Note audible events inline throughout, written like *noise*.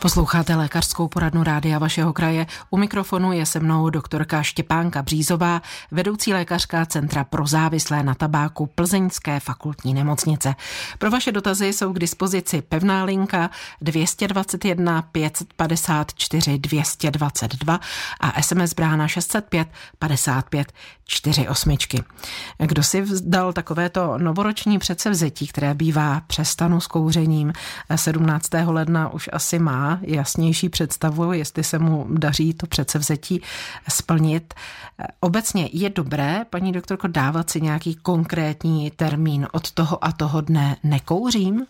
Posloucháte lékařskou poradnu rádia vašeho kraje. U mikrofonu je se mnou doktorka Štěpánka Břízová, vedoucí lékařka Centra pro závislé na tabáku Plzeňské fakultní nemocnice. Pro vaše dotazy jsou k dispozici pevná linka 221 554 222 a SMS brána 605 55 48. Kdo si dal takovéto novoroční předsevzetí, které bývá přestanu s kouřením 17. ledna už asi má jasnější představu, jestli se mu daří to předsevzetí splnit. Obecně je dobré, paní doktorko, dávat si nějaký konkrétní termín od toho a toho dne nekouřím?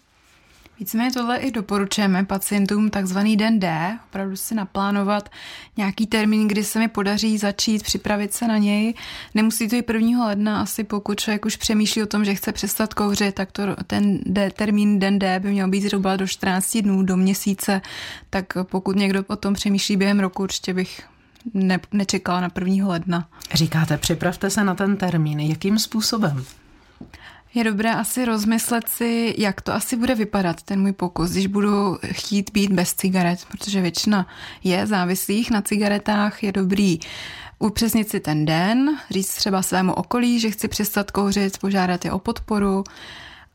Víceméně tohle i doporučujeme pacientům takzvaný den D, opravdu si naplánovat nějaký termín, kdy se mi podaří začít připravit se na něj. Nemusí to i 1. ledna, asi pokud člověk už přemýšlí o tom, že chce přestat kouřit, tak to, ten D, termín den D by měl být zhruba do 14 dnů, do měsíce, tak pokud někdo o tom přemýšlí během roku, určitě bych ne, nečekala na 1. ledna. Říkáte, připravte se na ten termín. Jakým způsobem? Je dobré asi rozmyslet si, jak to asi bude vypadat, ten můj pokus, když budu chtít být bez cigaret, protože většina je závislých na cigaretách, je dobrý upřesnit si ten den, říct třeba svému okolí, že chci přestat kouřit, požádat je o podporu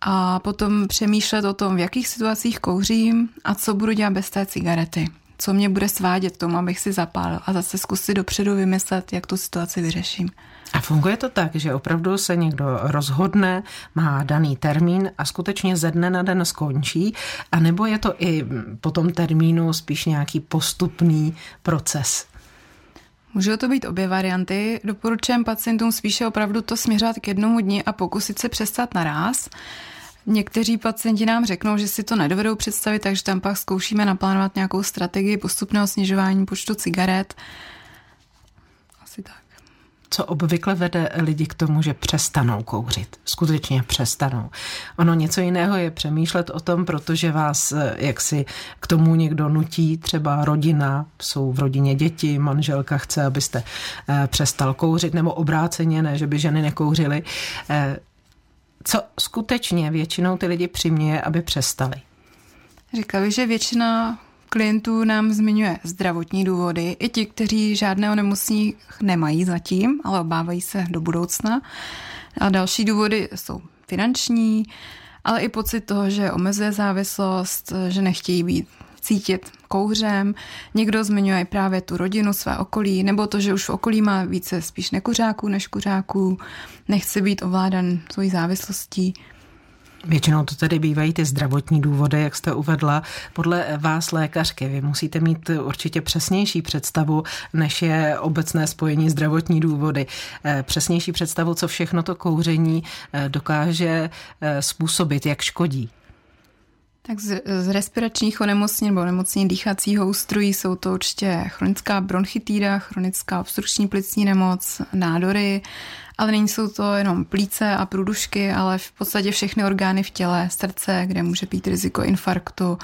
a potom přemýšlet o tom, v jakých situacích kouřím a co budu dělat bez té cigarety co mě bude svádět tomu, abych si zapálil a zase zkusit dopředu vymyslet, jak tu situaci vyřeším. A funguje to tak, že opravdu se někdo rozhodne, má daný termín a skutečně ze dne na den skončí, anebo je to i po tom termínu spíš nějaký postupný proces? Můžou to být obě varianty. Doporučujem pacientům spíše opravdu to směřovat k jednomu dni a pokusit se přestat naraz. Někteří pacienti nám řeknou, že si to nedovedou představit, takže tam pak zkoušíme naplánovat nějakou strategii postupného snižování počtu cigaret. Asi tak. Co obvykle vede lidi k tomu, že přestanou kouřit? Skutečně přestanou. Ono něco jiného je přemýšlet o tom, protože vás eh, jaksi k tomu někdo nutí, třeba rodina, jsou v rodině děti, manželka chce, abyste eh, přestal kouřit, nebo obráceně, ne, že by ženy nekouřily. Co skutečně většinou ty lidi přiměje, aby přestali? Říkali, že většina klientů nám zmiňuje zdravotní důvody, i ti, kteří žádné onemocnění nemají zatím, ale obávají se do budoucna. A další důvody jsou finanční, ale i pocit toho, že omezuje závislost, že nechtějí být cítit kouřem. Někdo zmiňuje právě tu rodinu, své okolí, nebo to, že už v okolí má více spíš nekuřáků než kuřáků, nechce být ovládan svojí závislostí. Většinou to tedy bývají ty zdravotní důvody, jak jste uvedla. Podle vás lékařky, vy musíte mít určitě přesnější představu, než je obecné spojení zdravotní důvody. Eh, přesnější představu, co všechno to kouření eh, dokáže eh, způsobit, jak škodí. Tak z, z respiračních onemocnění nebo onemocnění dýchacího ústrojí jsou to určitě chronická bronchitída, chronická obstrukční plicní nemoc, nádory, ale není jsou to jenom plíce a průdušky, ale v podstatě všechny orgány v těle, srdce, kde může být riziko infarktu,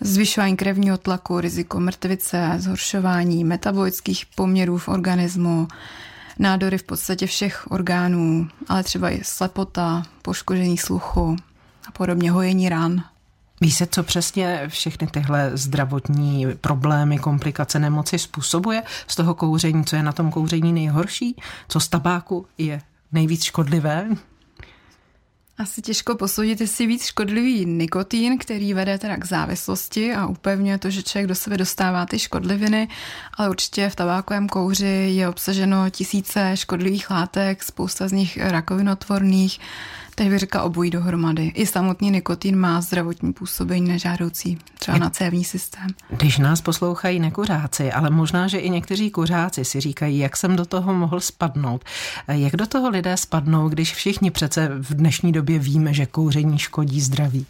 zvyšování krevního tlaku, riziko mrtvice, zhoršování metabolických poměrů v organismu, nádory v podstatě všech orgánů, ale třeba i slepota, poškození sluchu a podobně hojení ran. Ví se, co přesně všechny tyhle zdravotní problémy, komplikace, nemoci způsobuje z toho kouření? Co je na tom kouření nejhorší? Co z tabáku je nejvíc škodlivé? Asi těžko posoudit, jestli víc škodlivý nikotin, který vede teda k závislosti a upevňuje to, že člověk do sebe dostává ty škodliviny, ale určitě v tabákovém kouři je obsaženo tisíce škodlivých látek, spousta z nich rakovinotvorných, Teď bych řekla obojí dohromady. I samotný nikotin má zdravotní působení nežádoucí, třeba na cévní systém. Když nás poslouchají nekuřáci, ale možná, že i někteří kuřáci si říkají, jak jsem do toho mohl spadnout. Jak do toho lidé spadnou, když všichni přece v dnešní době víme, že kouření škodí zdraví?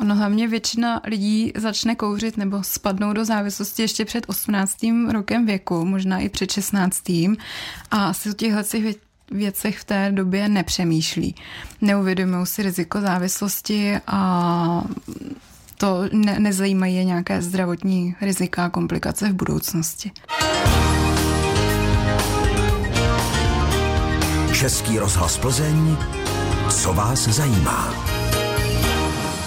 Ono hlavně většina lidí začne kouřit nebo spadnou do závislosti ještě před 18. rokem věku, možná i před 16. A asi o těchto věcech v té době nepřemýšlí. Neuvědomují si riziko závislosti a to ne, nezajímají je nějaké zdravotní rizika a komplikace v budoucnosti. Český rozhlas Plzeň, co vás zajímá?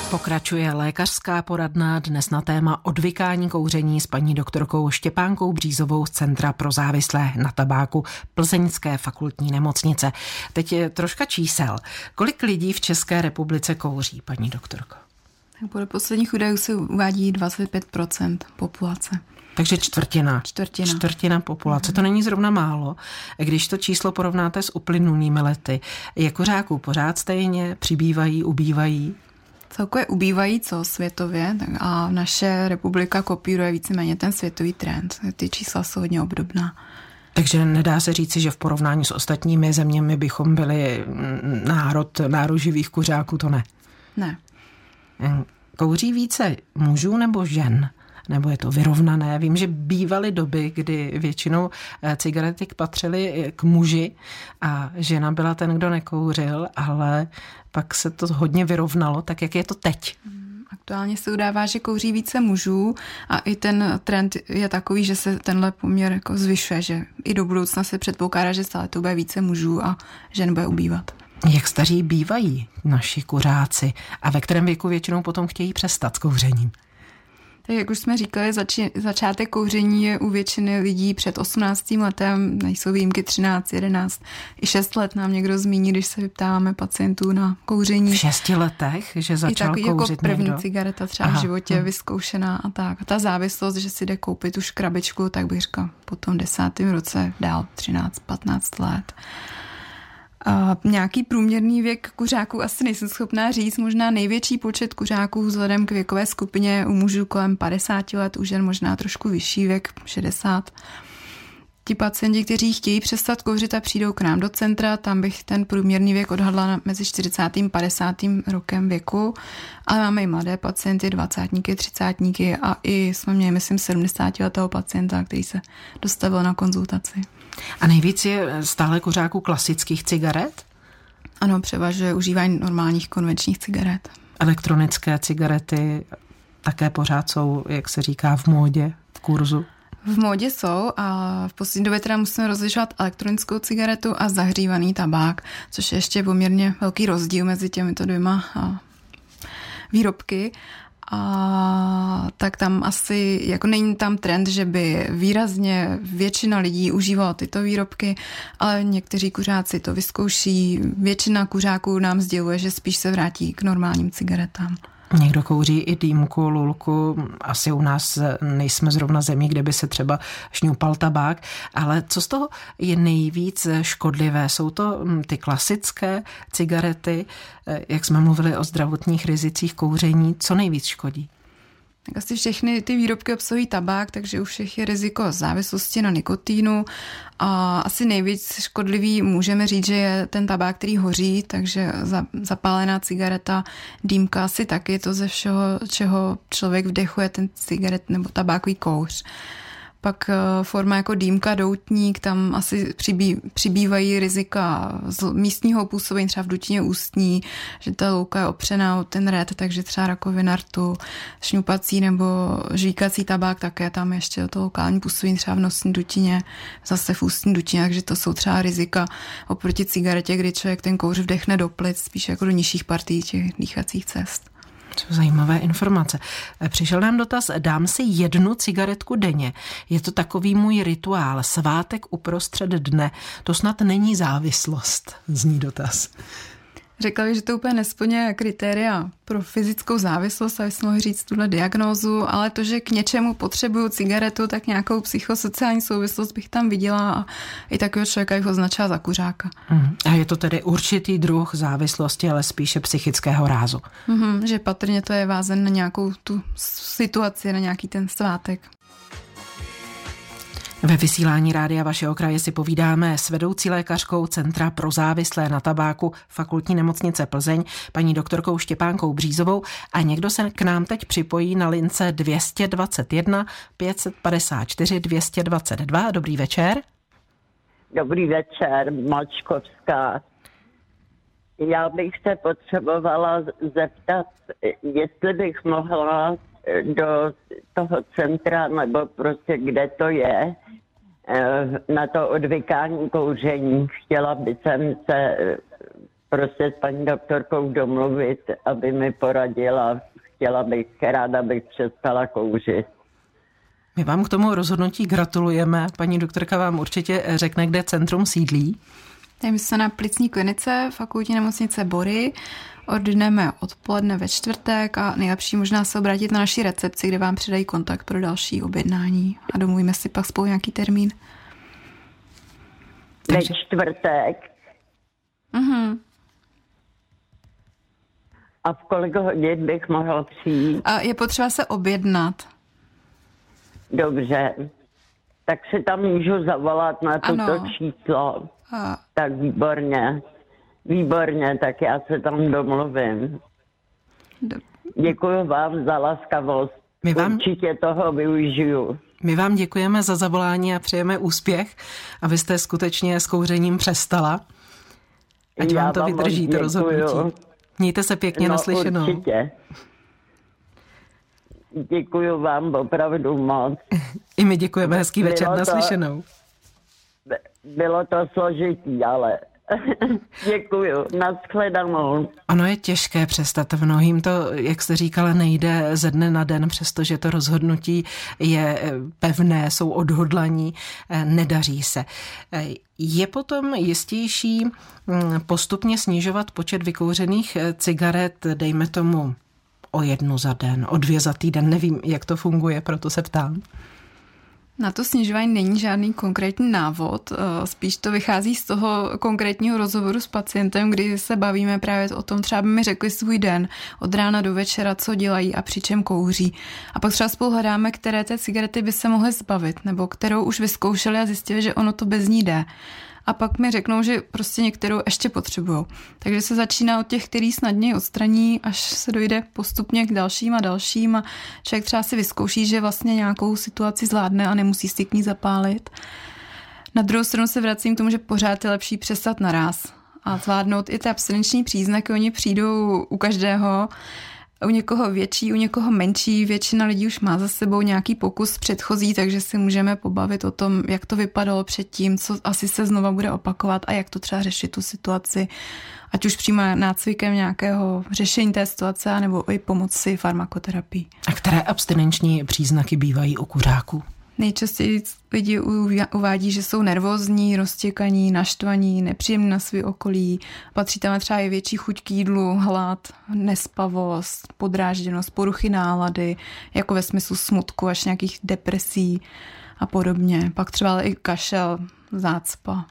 Pokračuje lékařská poradna dnes na téma odvykání kouření s paní doktorkou Štěpánkou Břízovou z Centra pro závislé na tabáku Plzeňské fakultní nemocnice. Teď je troška čísel. Kolik lidí v České republice kouří, paní doktorko? Podle posledních údajů se uvádí 25% populace. Takže čtvrtina. Čtvrtina. Čtvrtina populace. To není zrovna málo. Když to číslo porovnáte s uplynulými lety, je kuřáků pořád stejně, přibývají, ubývají? Celkově ubývají celosvětově a naše republika kopíruje víceméně ten světový trend. Ty čísla jsou hodně obdobná. Takže nedá se říci, že v porovnání s ostatními zeměmi bychom byli národ nároživých kuřáků, to ne. Ne. Kouří více mužů nebo žen? Nebo je to vyrovnané. Vím, že bývaly doby, kdy většinou eh, cigarety patřily k muži a žena byla ten, kdo nekouřil, ale pak se to hodně vyrovnalo, tak jak je to teď? Hmm, aktuálně se udává, že kouří více mužů a i ten trend je takový, že se tenhle poměr jako zvyšuje, že i do budoucna se předpokládá, že stále to bude více mužů a žen bude ubývat. Jak staří bývají naši kuřáci a ve kterém věku většinou potom chtějí přestat s kouřením? Tak jak už jsme říkali, zači- začátek kouření je u většiny lidí před 18. letem, nejsou výjimky 13, 11, i 6 let nám někdo zmíní, když se vyptáváme pacientů na kouření. V 6 letech, že začal I takový kouřit jako první někdo? cigareta třeba Aha, v životě hm. vyzkoušená a tak. A ta závislost, že si jde koupit už krabičku, tak bych říkal po tom desátém roce dál 13, 15 let. A nějaký průměrný věk kuřáků asi nejsem schopná říct. Možná největší počet kuřáků vzhledem k věkové skupině u mužů kolem 50 let, u žen možná trošku vyšší věk, 60 ti pacienti, kteří chtějí přestat kouřit a přijdou k nám do centra, tam bych ten průměrný věk odhadla mezi 40. a 50. rokem věku, ale máme i mladé pacienty, 20 30 a i jsme měli, myslím, 70 letého pacienta, který se dostavil na konzultaci. A nejvíc je stále kuřáků klasických cigaret? Ano, převažuje užívání normálních konvenčních cigaret. Elektronické cigarety také pořád jsou, jak se říká, v módě, v kurzu? V módě jsou a v poslední době teda musíme rozlišovat elektronickou cigaretu a zahřívaný tabák, což je ještě poměrně velký rozdíl mezi těmito dvěma výrobky. A tak tam asi, jako není tam trend, že by výrazně většina lidí užívala tyto výrobky, ale někteří kuřáci to vyzkouší. Většina kuřáků nám sděluje, že spíš se vrátí k normálním cigaretám. Někdo kouří i dýmku, lulku. Asi u nás nejsme zrovna zemí, kde by se třeba šňupal tabák. Ale co z toho je nejvíc škodlivé? Jsou to hm, ty klasické cigarety, eh, jak jsme mluvili o zdravotních rizicích kouření. Co nejvíc škodí? Tak asi všechny ty výrobky obsahují tabák, takže u všech je riziko závislosti na nikotínu. A asi nejvíc škodlivý můžeme říct, že je ten tabák, který hoří, takže zapálená cigareta, dýmka asi taky to ze všeho, čeho člověk vdechuje ten cigaret nebo tabákový kouř. Pak eh, forma jako dýmka, doutník, tam asi přibý, přibývají rizika z místního působení, třeba v dutině ústní, že ta louka je opřená o ten red, takže třeba rakovina rtu, šňupací nebo žvíkací tabák, také tam ještě to lokální působení třeba v nosní dutině, zase v ústní dutině, takže to jsou třeba rizika oproti cigaretě, kdy člověk ten kouř vdechne do plic, spíš jako do nižších partí těch dýchacích cest. Zajímavé informace. Přišel nám dotaz, dám si jednu cigaretku denně. Je to takový můj rituál, svátek uprostřed dne. To snad není závislost, zní dotaz. Řekla bych, že to úplně nesplňuje kritéria pro fyzickou závislost, aby mohli říct tuhle diagnózu, ale to, že k něčemu potřebuju cigaretu, tak nějakou psychosociální souvislost bych tam viděla a i takového člověka bych označila za kuřáka. Mm. A je to tedy určitý druh závislosti, ale spíše psychického rázu. Mm, že patrně to je vázen na nějakou tu situaci, na nějaký ten svátek. Ve vysílání rádia vašeho kraje si povídáme s vedoucí lékařkou Centra pro závislé na tabáku Fakultní nemocnice Plzeň, paní doktorkou Štěpánkou Břízovou a někdo se k nám teď připojí na lince 221 554 222. Dobrý večer. Dobrý večer, Mačkovská. Já bych se potřebovala zeptat, jestli bych mohla do toho centra, nebo prostě kde to je, eh, na to odvykání kouření. Chtěla by jsem se eh, prostě s paní doktorkou domluvit, aby mi poradila. Chtěla bych, ráda bych přestala kouřit. My vám k tomu rozhodnutí gratulujeme. Paní doktorka vám určitě řekne, kde centrum sídlí. My jsme na plicní klinice fakultní nemocnice Bory. Ordinujeme odpoledne ve čtvrtek a nejlepší možná se obrátit na naší recepci, kde vám předají kontakt pro další objednání a domluvíme si pak spolu nějaký termín. Ve čtvrtek? Mhm. A v kolik hodin bych mohl přijít? A je potřeba se objednat. Dobře. Tak si tam můžu zavolat na toto ano. číslo. A... Tak výborně. Výborně, tak já se tam domluvím. Do... Děkuji vám za laskavost. My vám... Určitě toho využiju. My vám děkujeme za zavolání a přejeme úspěch, abyste skutečně s kouřením přestala. Ať já vám to vydrží, to rozhodnutí. Mějte se pěkně no, naslyšenou. Určitě. Děkuji vám opravdu moc. *laughs* I my děkujeme, hezký večer bylo naslyšenou. To, bylo to složitý, ale *laughs* Děkuju, nashledanou. Ono je těžké přestat. Mnohým to, jak jste říkala, nejde ze dne na den, přestože to rozhodnutí je eh, pevné, jsou odhodlaní, eh, nedaří se. Eh, je potom jistější hm, postupně snižovat počet vykouřených cigaret, dejme tomu o jednu za den, o dvě za týden, nevím, jak to funguje, proto se ptám. Na to snižování není žádný konkrétní návod, eh, spíš to vychází z toho konkrétního rozhovoru s pacientem, kdy se bavíme právě o tom, třeba by mi řekli svůj den od rána do večera, co dělají a při čem kouří. A pak třeba spolu hledáme, které té cigarety by se mohly zbavit, nebo kterou už vyzkoušeli a zjistili, že ono to bez ní jde a pak mi řeknou, že prostě některou ještě potřebují. Takže se začíná od těch, který snadněji odstraní, až se dojde postupně k dalším a dalším a člověk třeba si vyzkouší, že vlastně nějakou situaci zvládne a nemusí si k ní zapálit. Na druhou stranu se vracím k tomu, že pořád je lepší přestat naraz a zvládnout i ty abstinenční příznaky. Oni přijdou u každého u někoho větší, u někoho menší. Většina lidí už má za sebou nějaký pokus předchozí, takže si můžeme pobavit o tom, jak to vypadalo předtím, co asi se znova bude opakovat a jak to třeba řešit tu situaci. Ať už přímo nácvikem nějakého řešení té situace, nebo i pomoci farmakoterapii. A které abstinenční příznaky bývají u kuřáků? Nejčastěji lidi uvádí, že jsou nervózní, roztěkaní, naštvaní, nepříjemní na svý okolí. Patří tam třeba i větší chuť k jídlu, hlad, nespavost, podrážděnost, poruchy nálady, jako ve smyslu smutku až nějakých depresí a podobně. Pak třeba i kašel, zácpa.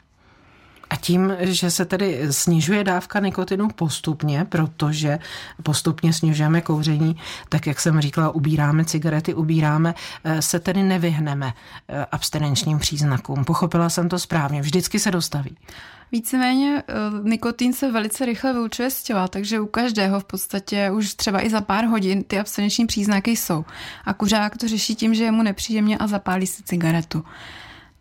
A tím, že se tedy snižuje dávka nikotinu postupně, protože postupně snižujeme kouření, tak jak jsem říkala, ubíráme cigarety, ubíráme, eh, se tedy nevyhneme eh, abstinenčním příznakům. Pochopila jsem to správně, vždycky se dostaví. Víceméně eh, nikotin se velice rychle vylučuje z těla, takže u každého v podstatě už třeba i za pár hodin ty abstinenční příznaky jsou. A kuřák to řeší tím, že je mu nepříjemně a zapálí si cigaretu.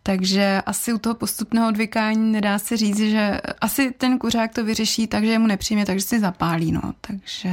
Takže asi u toho postupného odvykání nedá se říct, že asi ten kuřák to vyřeší tak, že mu nepříjemně, takže si zapálí. No. Takže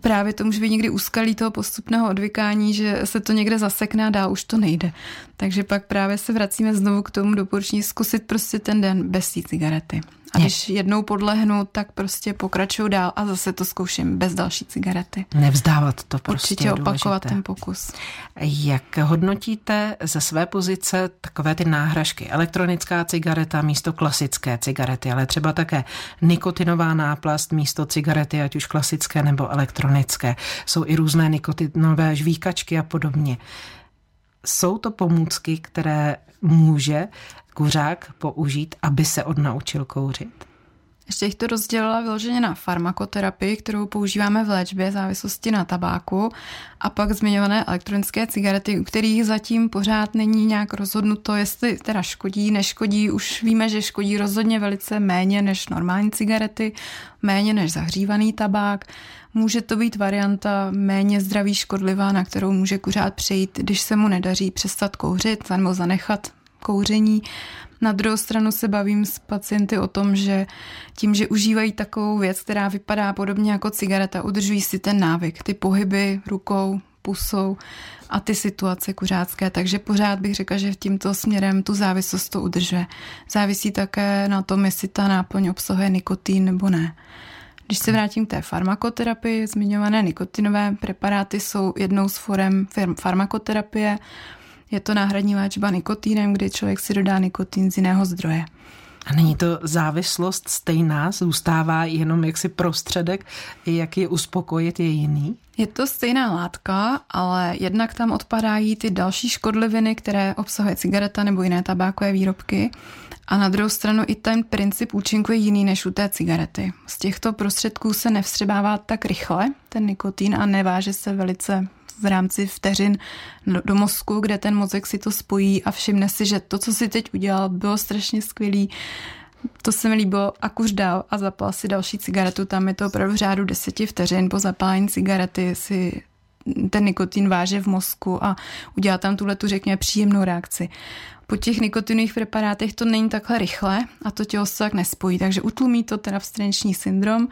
právě to může být někdy úskalí toho postupného odvykání, že se to někde zasekne a dál už to nejde. Takže pak právě se vracíme znovu k tomu doporučení zkusit prostě ten den bez té cigarety. A když jednou podlehnu, tak prostě pokračuju dál a zase to zkouším bez další cigarety. Nevzdávat to prostě Určitě opakovat důležité. ten pokus. Jak hodnotíte ze své pozice takové ty náhražky? Elektronická cigareta místo klasické cigarety, ale třeba také nikotinová náplast místo cigarety, ať už klasické nebo elektronické. Jsou i různé nikotinové žvíkačky a podobně. Jsou to pomůcky, které může kuřák použít, aby se odnaučil kouřit? Ještě bych to rozdělila vyloženě na farmakoterapii, kterou používáme v léčbě závislosti na tabáku a pak zmiňované elektronické cigarety, u kterých zatím pořád není nějak rozhodnuto, jestli teda škodí, neškodí. Už víme, že škodí rozhodně velice méně než normální cigarety, méně než zahřívaný tabák. Může to být varianta méně zdraví škodlivá, na kterou může kuřát přejít, když se mu nedaří přestat kouřit nebo zanechat kouření. Na druhou stranu se bavím s pacienty o tom, že tím, že užívají takovou věc, která vypadá podobně jako cigareta, udržují si ten návyk, ty pohyby rukou, pusou a ty situace kuřácké. Takže pořád bych řekla, že v tímto směrem tu závislost to udržuje. Závisí také na tom, jestli ta náplň obsahuje nikotin nebo ne. Když se vrátím k té farmakoterapii, zmiňované nikotinové preparáty jsou jednou z forem farmakoterapie. Je to náhradní léčba nikotinem, kdy člověk si dodá nikotin z jiného zdroje. A není to závislost stejná, zůstává jenom jaksi prostředek, jak je uspokojit, je jiný? Je to stejná látka, ale jednak tam odpadají ty další škodliviny, které obsahuje cigareta nebo jiné tabákové výrobky. A na druhou stranu i ten princip účinku je jiný než u té cigarety. Z těchto prostředků se nevstřebává tak rychle ten nikotin a neváže se velice v rámci vteřin do mozku, kde ten mozek si to spojí a všimne si, že to, co si teď udělal, bylo strašně skvělý, to se mi líbilo a kuř dál a zapal si další cigaretu. Tam je to opravdu v řádu deseti vteřin po zapálení cigarety si ten nikotin váže v mozku a udělá tam tuhle tu, řekněme, příjemnou reakci. Po těch nikotinových preparátech to není takhle rychle a to tělo se tak nespojí, takže utlumí to ten abstinenční syndrom,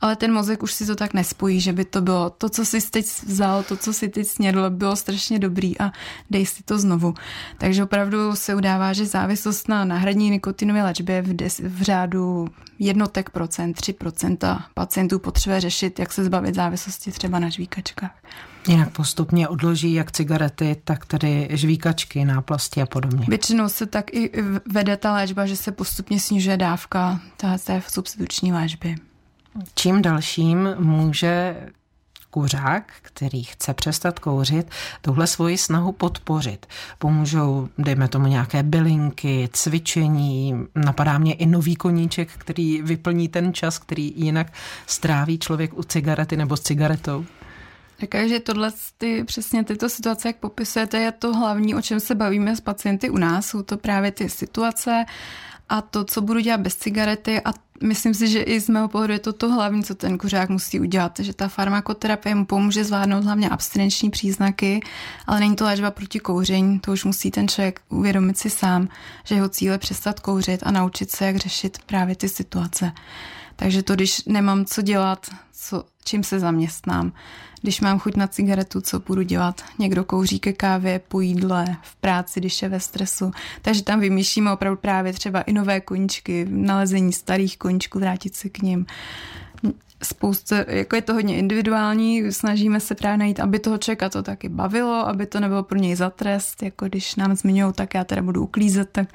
ale ten mozek už si to tak nespojí, že by to bylo to, co si teď vzal, to, co si teď snědl, bylo strašně dobrý a dej si to znovu. Takže opravdu se udává, že závislost na náhradní nikotinové léčbě v, des, v řádu jednotek procent, 3 procenta pacientů potřebuje řešit, jak se zbavit závislosti třeba na žvíkačkách. Jinak postupně odloží jak cigarety, tak tedy žvíkačky, náplasti a podobně. Většinou se tak i vede ta léčba, že se postupně snižuje dávka té substituční léčby. Čím dalším může kuřák, který chce přestat kouřit, tuhle svoji snahu podpořit. Pomůžou, dejme tomu, nějaké bylinky, cvičení, napadá mě i nový koníček, který vyplní ten čas, který jinak stráví člověk u cigarety nebo s cigaretou. Říkají, že tohle, ty, přesně tyto situace, jak popisujete, je to hlavní, o čem se bavíme s pacienty u nás. Jsou to právě ty situace a to, co budu dělat bez cigarety a myslím si, že i z mého pohledu je to to hlavní, co ten kuřák musí udělat, že ta farmakoterapie mu pomůže zvládnout hlavně abstinenční příznaky, ale není to léčba proti kouření, to už musí ten člověk uvědomit si sám, že jeho cíle přestat kouřit a naučit se, jak řešit právě ty situace. Takže to, když nemám co dělat, co, čím se zaměstnám, když mám chuť na cigaretu, co budu dělat. Někdo kouří ke kávě, po jídle, v práci, když je ve stresu. Takže tam vymýšlíme opravdu právě třeba i nové koníčky, nalezení starých koníčků, vrátit se k ním. Spousta, jako je to hodně individuální, snažíme se právě najít, aby toho člověka to taky bavilo, aby to nebylo pro něj za trest, jako když nám zmiňují, tak já teda budu uklízet, tak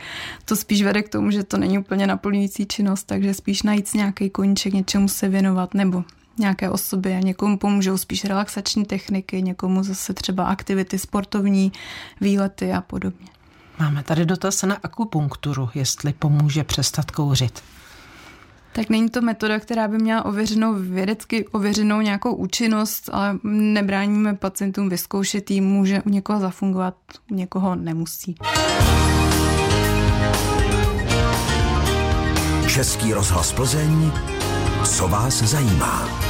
to spíš vede k tomu, že to není úplně naplňující činnost, takže spíš najít nějaký koníček, něčemu se věnovat, nebo nějaké osoby a někomu pomůžou spíš relaxační techniky, někomu zase třeba aktivity sportovní, výlety a podobně. Máme tady dotaz na akupunkturu, jestli pomůže přestat kouřit. Tak není to metoda, která by měla ověřenou vědecky ověřenou nějakou účinnost, ale nebráníme pacientům vyzkoušet ji, může u někoho zafungovat, u někoho nemusí. Český rozhlas Plzeň co vás zajímá.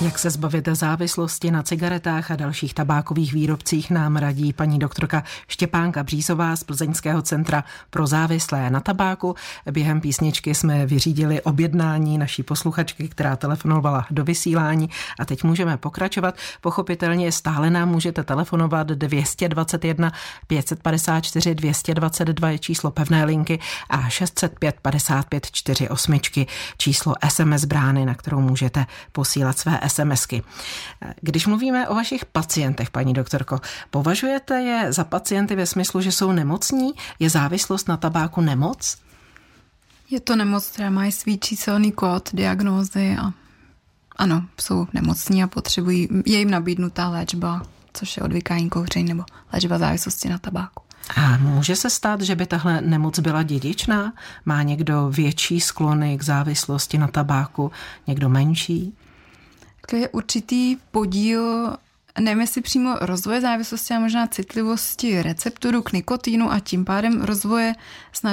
Jak se zbavit závislosti na cigaretách a dalších tabákových výrobcích nám radí paní doktorka Štěpánka Břízová z Plzeňského centra pro závislé na tabáku. Během písničky jsme vyřídili objednání naší posluchačky, která telefonovala do vysílání a teď můžeme pokračovat. Pochopitelně stále nám můžete telefonovat 221 554 222 je číslo pevné linky a 605 55 48 číslo SMS brány, na kterou můžete posílat své SMSky. Když mluvíme o vašich pacientech, paní doktorko, považujete je za pacienty ve smyslu, že jsou nemocní? Je závislost na tabáku nemoc? Je to nemoc, která má svý číselný kód, diagnózy a ano, jsou nemocní a potřebují, je jim nabídnutá léčba, což je odvykání kouření nebo léčba závislosti na tabáku. A může se stát, že by tahle nemoc byla dědičná? Má někdo větší sklony k závislosti na tabáku, někdo menší? Je určitý podíl nevím jestli přímo rozvoje závislosti, a možná citlivosti receptoru k nikotinu a tím pádem rozvoje,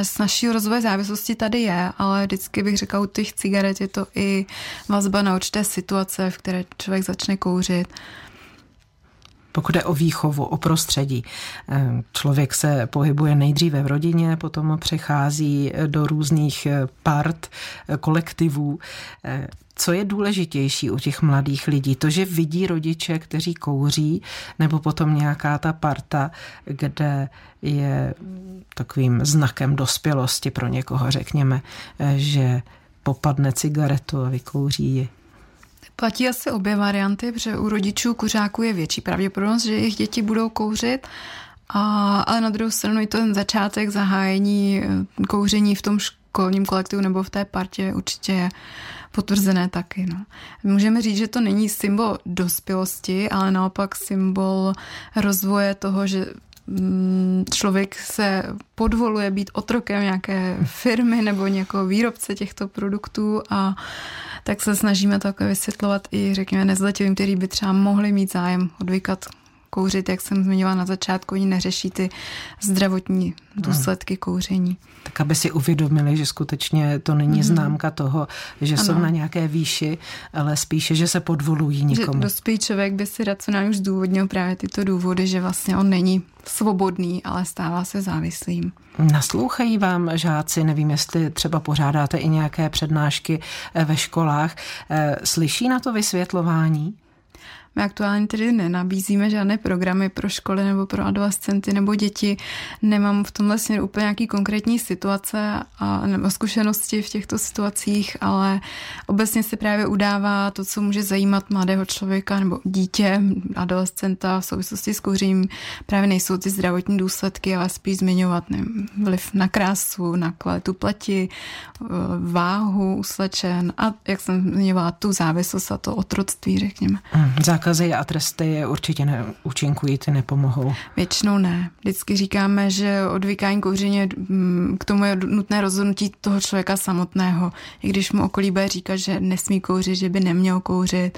snažšího rozvoje závislosti tady je, ale vždycky bych řekla, u těch cigaret je to i vazba na určité situace, v které člověk začne kouřit Pokud je o výchovu, o prostředí, eh, člověk se pohybuje nejdříve v rodině, potom přechází do různých part, kolektivů. Co je důležitější u těch mladých lidí? To, že vidí rodiče, kteří kouří, nebo potom nějaká ta parta, kde je takovým znakem dospělosti pro někoho, řekněme, že popadne cigaretu a vykouří ji. Platí asi obě varianty, protože u rodičů kuřáků je větší pravděpodobnost, že jejich děti budou kouřit, a, ale na druhou stranu i ten začátek zahájení eh, kouření v tom školním kolektivu nebo v té partě určitě je potvrzené taky. No. Můžeme říct, že to není symbol dospělosti, ale naopak symbol rozvoje toho, že mm, člověk se podvoluje být otrokem nějaké firmy nebo nějakého výrobce těchto produktů a tak se snažíme to vysvětlovat i, řekněme, nezletilým, který by třeba mohli mít zájem odvykat kouřit, jak jsem zmiňovala na začátku, oni neřeší ty zdravotní důsledky kouření. Tak aby si uvědomili, že skutečně to není mm-hmm. známka toho, že ano. jsou na nějaké výši, ale spíše, že se podvolují někomu. Že dospělý člověk by si racionálně už zdůvodnil právě tyto důvody, že vlastně on není svobodný, ale stává se závislým. Naslouchají vám žáci, nevím, jestli třeba pořádáte i nějaké přednášky eh, ve školách. Eh, slyší na to vysvětlování? My aktuálně tedy nenabízíme žádné programy pro školy nebo pro adolescenty nebo děti. Nemám v tomhle směru úplně nějaký konkrétní situace a, nebo zkušenosti v těchto situacích, ale obecně se právě udává to, co může zajímat mladého člověka nebo dítě, adolescenta v souvislosti s kouřením. Právě nejsou ty zdravotní důsledky, ale spíš zmiňovat nevím, vliv na krásu, na kvalitu pleti, váhu uslečen a jak jsem zmiňovala, tu závislost a to otroctví, řekněme. Hmm, zákazy a tresty určitě neúčinkují, ty nepomohou. Většinou ne. Vždycky říkáme, že odvykání kouření mm, k tomu je nutné rozhodnutí toho člověka samotného. I když mu okolí bude říkat, že nesmí kouřit, že by neměl kouřit,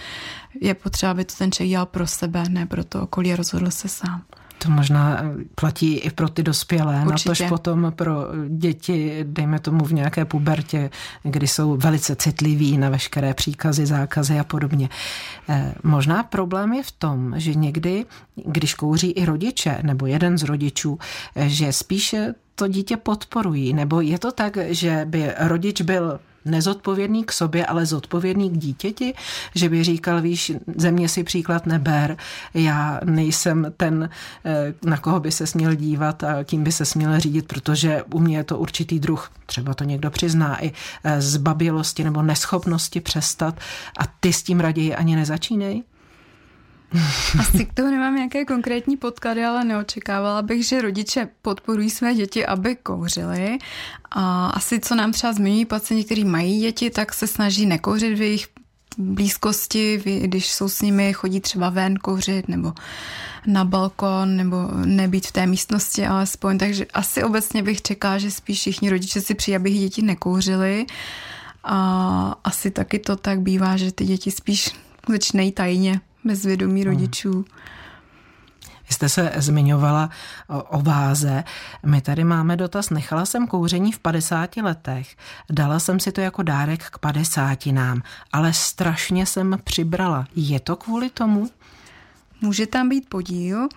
je potřeba, aby to ten člověk dělal pro sebe, ne pro to okolí a rozhodl se sám. To možná platí i pro ty dospělé, Určitě. natož potom pro děti, dejme tomu v nějaké pubertě, kdy jsou velice citliví na veškeré příkazy, zákazy a podobně. Eh, možná problém je v tom, že někdy, když kouří i rodiče nebo jeden z rodičů, eh, že spíše to dítě podporují, nebo je to tak, že by rodič byl nezodpovědný k sobě, ale zodpovědný k dítěti, že by říkal, víš, země si příklad neber, já nejsem ten, eh, na koho by se směl dívat a kým by se směl řídit, protože u mě je to určitý druh, třeba to někdo přizná, i eh, zbabělosti nebo neschopnosti přestat. A ty s tím raději ani nezačínej? Asi k tomu nemám nějaké konkrétní podklady, ale neočekávala bych, že rodiče podporují své děti, aby kouřili. A asi co nám třeba zmiňují pacienti, kteří mají děti, tak se snaží nekouřit v jejich blízkosti, když jsou s nimi, chodí třeba ven kouřit nebo na balkon nebo nebýt v té místnosti alespoň. Takže asi obecně bych čekala, že spíš všichni rodiče si přijí, aby děti nekouřili. A asi taky to tak bývá, že ty děti spíš začínají tajně bezvědomí hmm. rodičů. Hmm. Vy jste se zmiňovala o, o váze. My tady máme dotaz. Nechala jsem kouření v 50 letech. Dala jsem si to jako dárek k 50 nám, ale strašně jsem přibrala. Je to kvůli tomu? Může tam být podíl.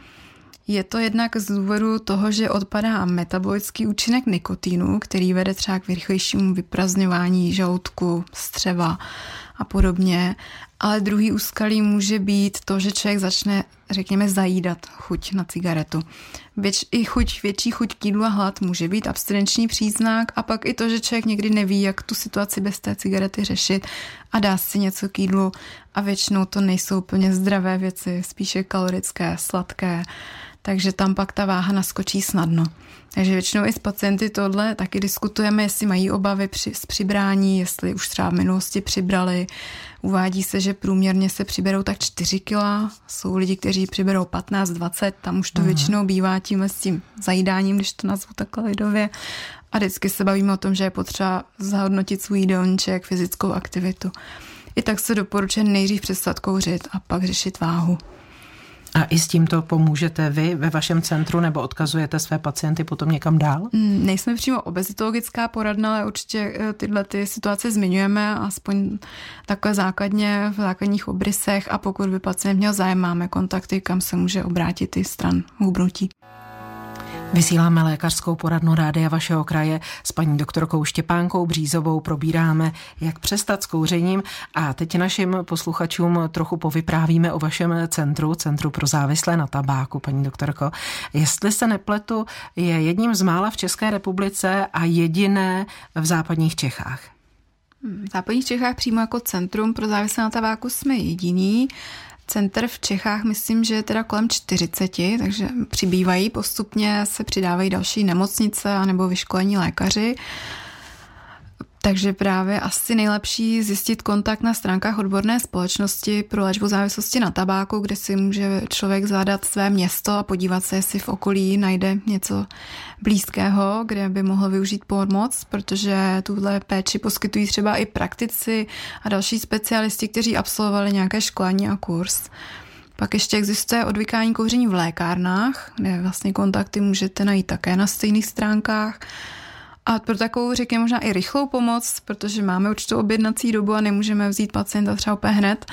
Je to jednak z důvodu toho, že odpadá metabolický účinek nikotinu, který vede třeba k rychlejšímu vyprazňování žaludku, střeva a podobně. Ale druhý úskalí může být to, že člověk začne, řekněme, zajídat chuť na cigaretu. Věč, I chuť, větší chuť k jídlu a hlad může být abstinenční příznak a pak i to, že člověk někdy neví, jak tu situaci bez té cigarety řešit a dá si něco k jídlu a většinou to nejsou úplně zdravé věci, spíše kalorické, sladké, takže tam pak ta váha naskočí snadno. Takže většinou i s pacienty tohle taky diskutujeme, jestli mají obavy při, z přibrání, jestli už třeba v minulosti přibrali. Uvádí se, že průměrně se přiberou tak 4 kila. Jsou lidi, kteří přiberou 15-20, tam už to Aha. většinou bývá tímhle s tím zajídáním, když to nazvu takhle lidově. A vždycky se bavíme o tom, že je potřeba zahodnotit svůj jídelníček, fyzickou aktivitu. I tak se doporučuje nejdřív přestat kouřit a pak řešit váhu. A i s tímto pomůžete vy ve vašem centru nebo odkazujete své pacienty potom někam dál? Mm, nejsme přímo obezitologická poradna, ale určitě eh, tyhle ty situace zmiňujeme, aspoň takhle základně v základních obrysech a pokud by pacient měl zájem, máme kontakty, kam se může obrátit i stran hubnutí. Vysíláme lékařskou poradnu rádia vašeho kraje s paní doktorkou Štěpánkou Břízovou. Probíráme, jak přestat s kouřením a teď našim posluchačům trochu povyprávíme o vašem centru, Centru pro závislé na tabáku, paní doktorko. Jestli se nepletu, je jedním z mála v České republice a jediné v západních Čechách. V západních Čechách přímo jako Centrum pro závislé na tabáku jsme jediní. Center v Čechách myslím, že je teda kolem 40, takže přibývají postupně, se přidávají další nemocnice nebo vyškolení lékaři. Takže právě asi nejlepší zjistit kontakt na stránkách odborné společnosti pro léčbu závislosti na tabáku, kde si může člověk zadat své město a podívat se, jestli v okolí najde něco blízkého, kde by mohl využít pomoc, protože tuhle péči poskytují třeba i praktici a další specialisti, kteří absolvovali nějaké školení a kurz. Pak ještě existuje odvykání kouření v lékárnách, kde vlastně kontakty můžete najít také na stejných stránkách. A pro takovou, řekněme, možná i rychlou pomoc, protože máme určitou objednací dobu a nemůžeme vzít pacienta třeba úplně hned,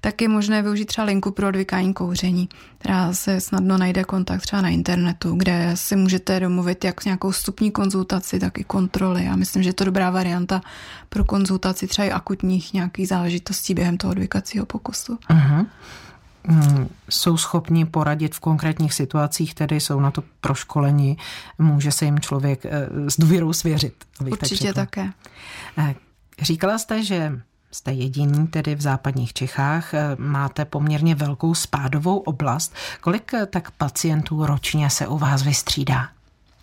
tak je možné využít třeba linku pro odvykání kouření, která se snadno najde kontakt třeba na internetu, kde si můžete domluvit jak nějakou vstupní konzultaci, tak i kontroly. Já myslím, že je to dobrá varianta pro konzultaci třeba i akutních nějakých záležitostí během toho odvykacího pokusu. Uh-huh. Mm, jsou schopni poradit v konkrétních situacích, tedy jsou na to proškoleni, může se jim člověk eh, s důvěrou svěřit. Určitě tak také. Eh, říkala jste, že jste jediný tedy v západních Čechách, eh, máte poměrně velkou spádovou oblast. Kolik tak pacientů ročně se u vás vystřídá?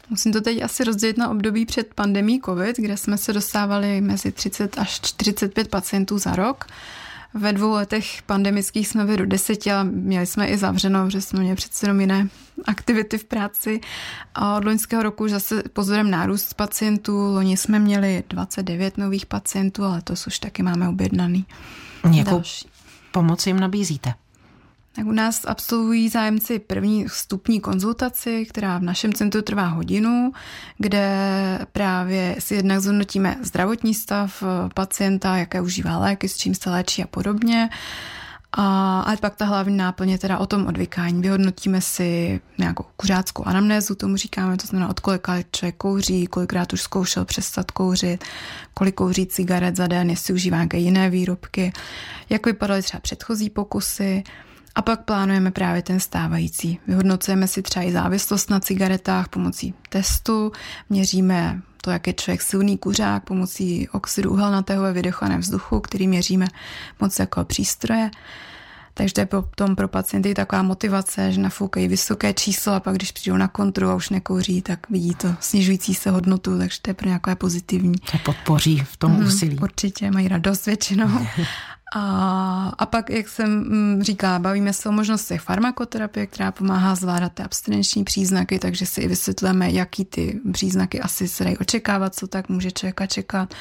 Musím to teď asi rozdělit na období před pandemí COVID, kde jsme se dostávali mezi 30 až 45 pacientů za rok. Ve dvou letech pandemických jsme byli do deseti, ale měli jsme i zavřeno, protože jsme měli přece jenom jiné aktivity v práci. A od loňského roku už zase pozorem nárůst pacientů. Loni jsme měli 29 nových pacientů, ale to už taky máme objednaný. Jakou Další. pomoc jim nabízíte? Tak u nás absolvují zájemci první vstupní konzultaci, která v našem centru trvá hodinu, kde právě si jednak zhodnotíme zdravotní stav pacienta, jaké užívá léky, s čím se léčí a podobně. A, ale pak ta hlavní náplně teda o tom odvykání. Vyhodnotíme si nějakou kuřáckou anamnézu, tomu říkáme, to znamená od kolika člověk kouří, kolikrát už zkoušel přestat kouřit, kolik kouří cigaret za den, jestli užívá nějaké jiné výrobky, jak vypadaly třeba předchozí pokusy, a pak plánujeme právě ten stávající. Vyhodnocujeme si třeba i závislost na cigaretách pomocí testu, měříme to, jak je člověk silný kuřák pomocí oxidu uhelnatého ve vydechaném vzduchu, který měříme moc jako přístroje. Takže to je potom pro pacienty taková motivace, že nafoukají vysoké číslo a pak když přijdou na kontrolu a už nekouří, tak vidí to snižující se hodnotu, takže to je pro nějaké pozitivní. To podpoří v tom mm, úsilí. Určitě, mají radost většinou. *laughs* A, a pak, jak jsem mm, říkala, bavíme se o možnostech farmakoterapie, která pomáhá zvládat ty abstinenční příznaky, takže si i vysvětlíme, jaký ty příznaky asi se dají očekávat, co tak může člověka čekat.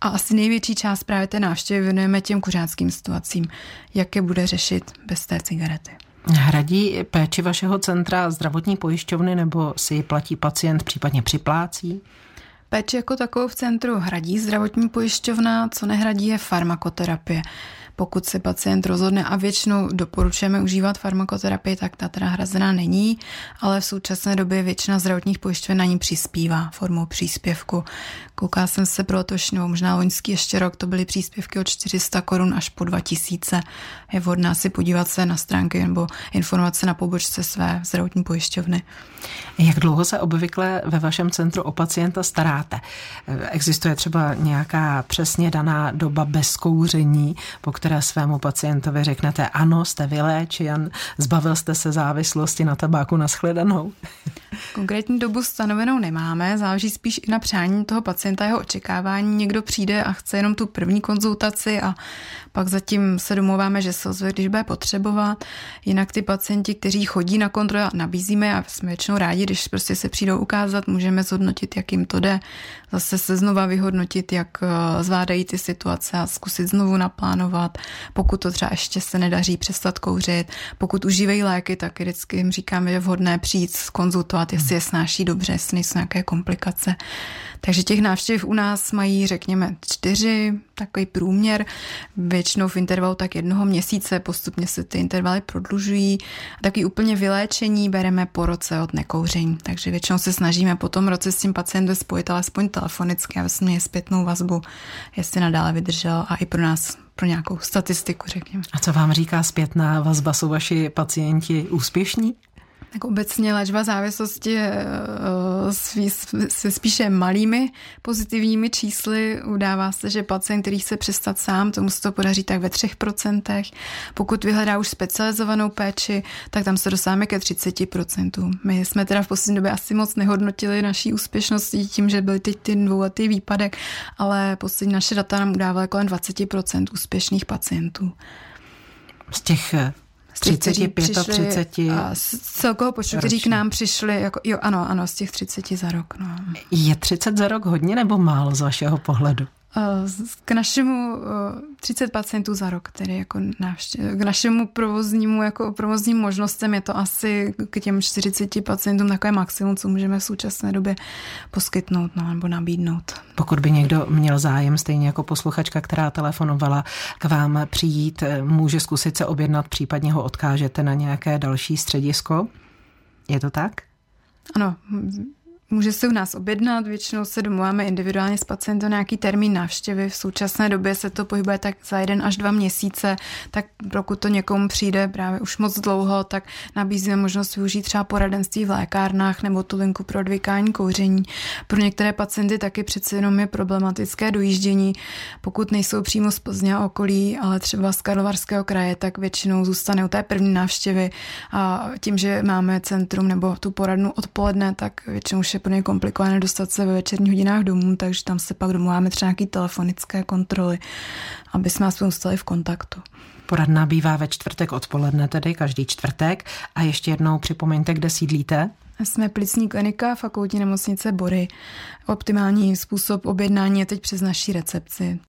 A asi největší část právě té návštěvy věnujeme těm kuřáckým situacím, jak je bude řešit bez té cigarety. Hradí péči vašeho centra zdravotní pojišťovny nebo si platí pacient, případně připlácí? Péči jako takovou v centru hradí zdravotní pojišťovna, co nehradí je farmakoterapie pokud se pacient rozhodne a většinou doporučujeme užívat farmakoterapii, tak ta teda hrazená není, ale v současné době většina zdravotních pojišťoven na ní přispívá formou příspěvku. Kouká jsem se pro nebo možná loňský ještě rok, to byly příspěvky od 400 korun až po 2000. Je vhodná si podívat se na stránky nebo informace na pobočce své zdravotní pojišťovny. Jak dlouho se obvykle ve vašem centru o pacienta staráte? Existuje třeba nějaká přesně daná doba bez kouření, po které svému pacientovi řeknete, ano, jste vyléčen, zbavil jste se závislosti na tabáku na shledanou? Konkrétní dobu stanovenou nemáme, záleží spíš i na přání toho pacienta, jeho očekávání. Někdo přijde a chce jenom tu první konzultaci a pak zatím se domluváme, že se ozve, když bude potřebovat. Jinak ty pacienti, kteří chodí na kontrolu, nabízíme a jsme většinou rádi, když prostě se přijdou ukázat, můžeme zhodnotit, jak jim to jde, zase se znova vyhodnotit, jak eh, zvládají ty situace a zkusit znovu naplánovat. Pokud to třeba ještě se nedaří přestat kouřit, pokud užívají léky, tak vždycky jim říkáme, že je vhodné přijít konzultovat, jestli je snáší dobře, jestli nejsou nějaké komplikace. Takže těch návštěv u nás mají, řekněme, čtyři, takový průměr, většinou v intervalu tak jednoho měsíce, postupně se ty intervaly prodlužují. Taky úplně vyléčení bereme po roce od nekouření, takže většinou se snažíme po tom roce s tím pacientem spojit alespoň telefonicky, aby jsme měli zpětnou vazbu, jestli nadále vydržel a i pro nás pro nějakou statistiku, řekněme. A co vám říká zpětná vazba? Jsou vaši pacienti úspěšní? Tak obecně léčba závislosti je se spíše malými pozitivními čísly. Udává se, že pacient, který chce přestat sám, tomu se to podaří tak ve 3%. Pokud vyhledá už specializovanou péči, tak tam se dosáváme ke 30%. My jsme teda v poslední době asi moc nehodnotili naší úspěšnosti tím, že byly teď ty dvouletý výpadek, ale poslední naše data nám udávaly kolem 20% úspěšných pacientů. Z těch z 30, 35. Z celkového počtu, kteří k nám přišli, jako, jo, ano, ano, z těch 30 za rok. No. Je 30 za rok hodně nebo málo z vašeho pohledu? K našemu 30 pacientů za rok, tedy jako návštěv, k našemu provoznímu, jako provozním možnostem je to asi k těm 40 pacientům takové maximum, co můžeme v současné době poskytnout no, nebo nabídnout. Pokud by někdo měl zájem, stejně jako posluchačka, která telefonovala k vám přijít, může zkusit se objednat, případně ho odkážete na nějaké další středisko? Je to tak? Ano, Může se u nás objednat, většinou se domluváme individuálně s pacientem nějaký termín návštěvy. V současné době se to pohybuje tak za jeden až dva měsíce, tak pokud to někomu přijde právě už moc dlouho, tak nabízíme možnost využít třeba poradenství v lékárnách nebo tu linku pro odvykání kouření. Pro některé pacienty taky přece jenom je problematické dojíždění. Pokud nejsou přímo z Plzně a okolí, ale třeba z Karlovarského kraje, tak většinou zůstane u té první návštěvy a tím, že máme centrum nebo tu poradnu odpoledne, tak většinou je pro ně komplikované dostat se ve večerních hodinách domů, takže tam se pak domluváme třeba nějaké telefonické kontroly, aby jsme aspoň stali v kontaktu. Poradna bývá ve čtvrtek odpoledne, tedy každý čtvrtek. A ještě jednou připomeňte, kde sídlíte. Jsme plicní klinika fakultní nemocnice Bory. Optimální způsob objednání je teď přes naší recepci.